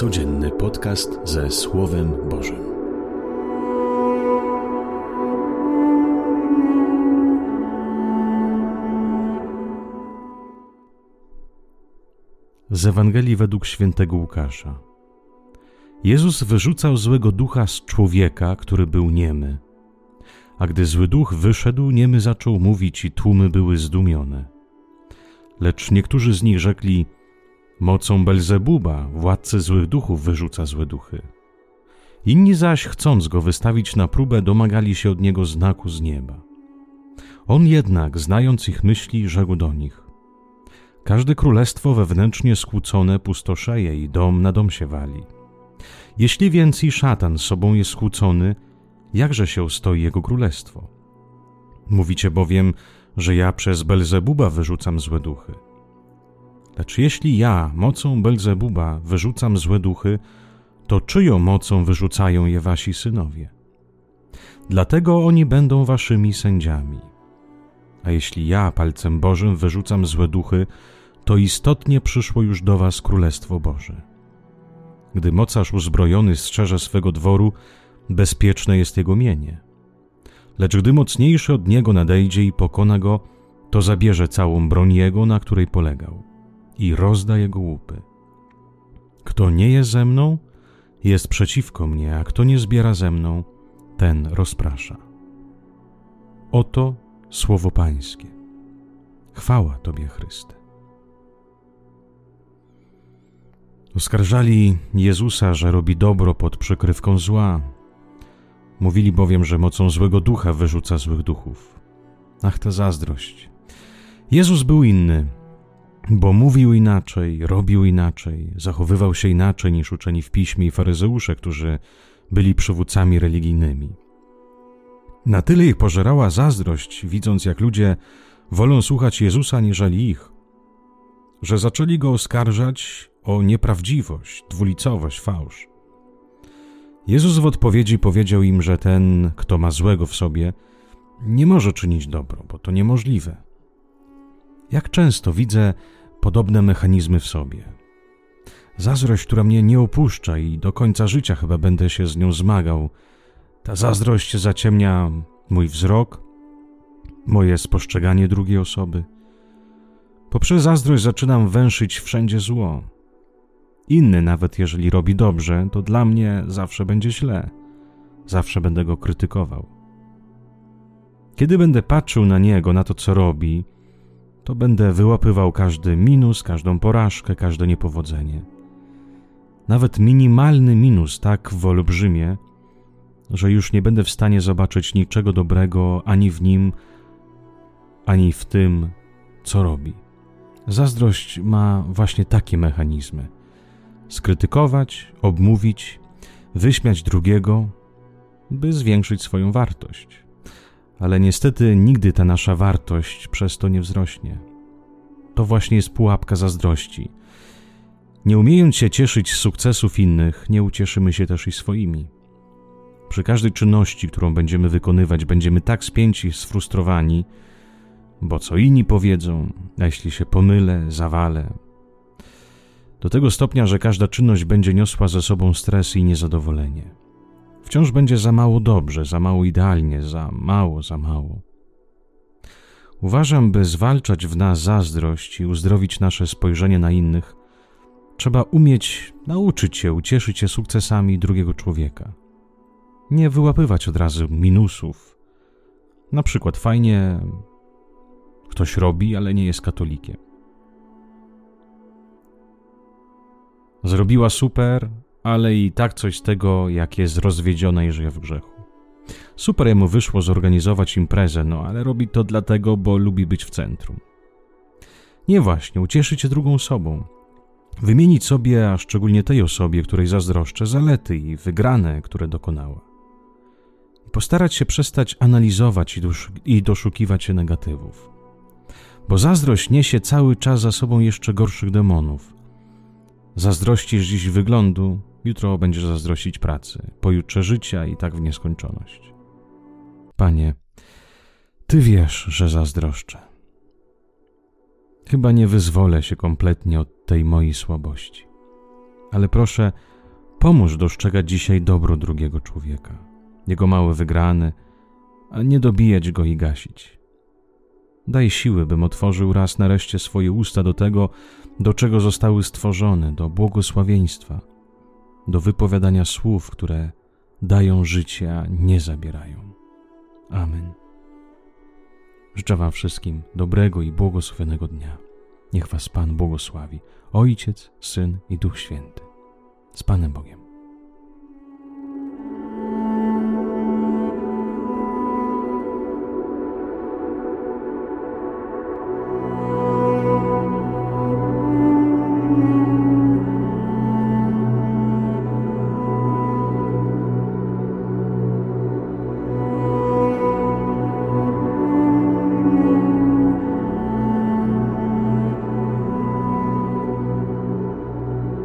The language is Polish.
Codzienny podcast ze Słowem Bożym. Z Ewangelii według świętego Łukasza. Jezus wyrzucał złego ducha z człowieka, który był niemy. A gdy zły duch wyszedł, niemy zaczął mówić i tłumy były zdumione. Lecz niektórzy z nich rzekli: Mocą Belzebuba, władcy złych duchów, wyrzuca złe duchy. Inni zaś, chcąc go wystawić na próbę, domagali się od niego znaku z nieba. On jednak, znając ich myśli, rzekł do nich: Każde królestwo wewnętrznie skłócone pustoszeje i dom na dom się wali. Jeśli więc i szatan sobą jest skłócony, jakże się stoi jego królestwo? Mówicie bowiem, że ja przez Belzebuba wyrzucam złe duchy. Lecz jeśli ja mocą Belzebuba wyrzucam złe duchy, to czyją mocą wyrzucają je wasi synowie? Dlatego oni będą waszymi sędziami. A jeśli ja palcem Bożym wyrzucam złe duchy, to istotnie przyszło już do was Królestwo Boże. Gdy mocarz uzbrojony strzeże swego dworu, bezpieczne jest jego mienie. Lecz gdy mocniejszy od niego nadejdzie i pokona go, to zabierze całą broń jego, na której polegał, i rozda jego łupy. Kto nie jest ze mną, jest przeciwko mnie, a kto nie zbiera ze mną, ten rozprasza. Oto słowo Pańskie. Chwała Tobie, Chryste. Oskarżali Jezusa, że robi dobro pod przykrywką zła. Mówili bowiem, że mocą złego ducha wyrzuca złych duchów. Ach, ta zazdrość. Jezus był inny, bo mówił inaczej, robił inaczej, zachowywał się inaczej niż uczeni w piśmie i faryzeusze, którzy byli przywódcami religijnymi. Na tyle ich pożerała zazdrość, widząc jak ludzie wolą słuchać Jezusa aniżeli ich, że zaczęli go oskarżać o nieprawdziwość, dwulicowość, fałsz. Jezus w odpowiedzi powiedział im, że ten, kto ma złego w sobie, nie może czynić dobro, bo to niemożliwe. Jak często widzę podobne mechanizmy w sobie. Zazdrość, która mnie nie opuszcza i do końca życia chyba będę się z nią zmagał. Ta zazdrość zaciemnia mój wzrok, moje spostrzeganie drugiej osoby. Poprzez zazdrość zaczynam węszyć wszędzie zło. Inny, nawet jeżeli robi dobrze, to dla mnie zawsze będzie źle. Zawsze będę go krytykował. Kiedy będę patrzył na niego, na to, co robi, to będę wyłapywał każdy minus, każdą porażkę, każde niepowodzenie. Nawet minimalny minus tak w olbrzymie, że już nie będę w stanie zobaczyć niczego dobrego ani w nim, ani w tym, co robi. Zazdrość ma właśnie takie mechanizmy: skrytykować, obmówić, wyśmiać drugiego, by zwiększyć swoją wartość. Ale niestety nigdy ta nasza wartość przez to nie wzrośnie. To właśnie jest pułapka zazdrości. Nie umiejąc się cieszyć z sukcesów innych, nie ucieszymy się też i swoimi. Przy każdej czynności, którą będziemy wykonywać, będziemy tak spięci, sfrustrowani, bo co inni powiedzą, a jeśli się pomylę, zawalę. Do tego stopnia, że każda czynność będzie niosła ze sobą stres i niezadowolenie. Wciąż będzie za mało dobrze, za mało idealnie, za mało, za mało. Uważam, by zwalczać w nas zazdrość i uzdrowić nasze spojrzenie na innych, trzeba umieć nauczyć się ucieszyć się sukcesami drugiego człowieka. Nie wyłapywać od razu minusów. Na przykład fajnie ktoś robi, ale nie jest katolikiem. Zrobiła super, ale i tak coś z tego, jak jest rozwiedziona i żyje w grzechu. Super jemu wyszło zorganizować imprezę, no ale robi to dlatego, bo lubi być w centrum. Nie właśnie, ucieszyć się drugą osobą. Wymienić sobie, a szczególnie tej osobie, której zazdroszczę, zalety i wygrane, które dokonała. Postarać się przestać analizować i, i doszukiwać się negatywów. Bo zazdrość niesie cały czas za sobą jeszcze gorszych demonów. Zazdrościsz dziś wyglądu, jutro będziesz zazdrościć pracy, pojutrze życia i tak w nieskończoność. Panie, Ty wiesz, że zazdroszczę. Chyba nie wyzwolę się kompletnie od tej mojej słabości. Ale proszę, pomóż dostrzegać dzisiaj dobro drugiego człowieka, jego małe wygrane, a nie dobijać go i gasić. Daj siły, bym otworzył raz nareszcie swoje usta do tego, do czego zostały stworzone, do błogosławieństwa, do wypowiadania słów, które dają życie, a nie zabierają. Amen. Życzę Wam wszystkim dobrego i błogosławionego dnia. Niech Was Pan błogosławi, Ojciec, Syn i Duch Święty. Z Panem Bogiem.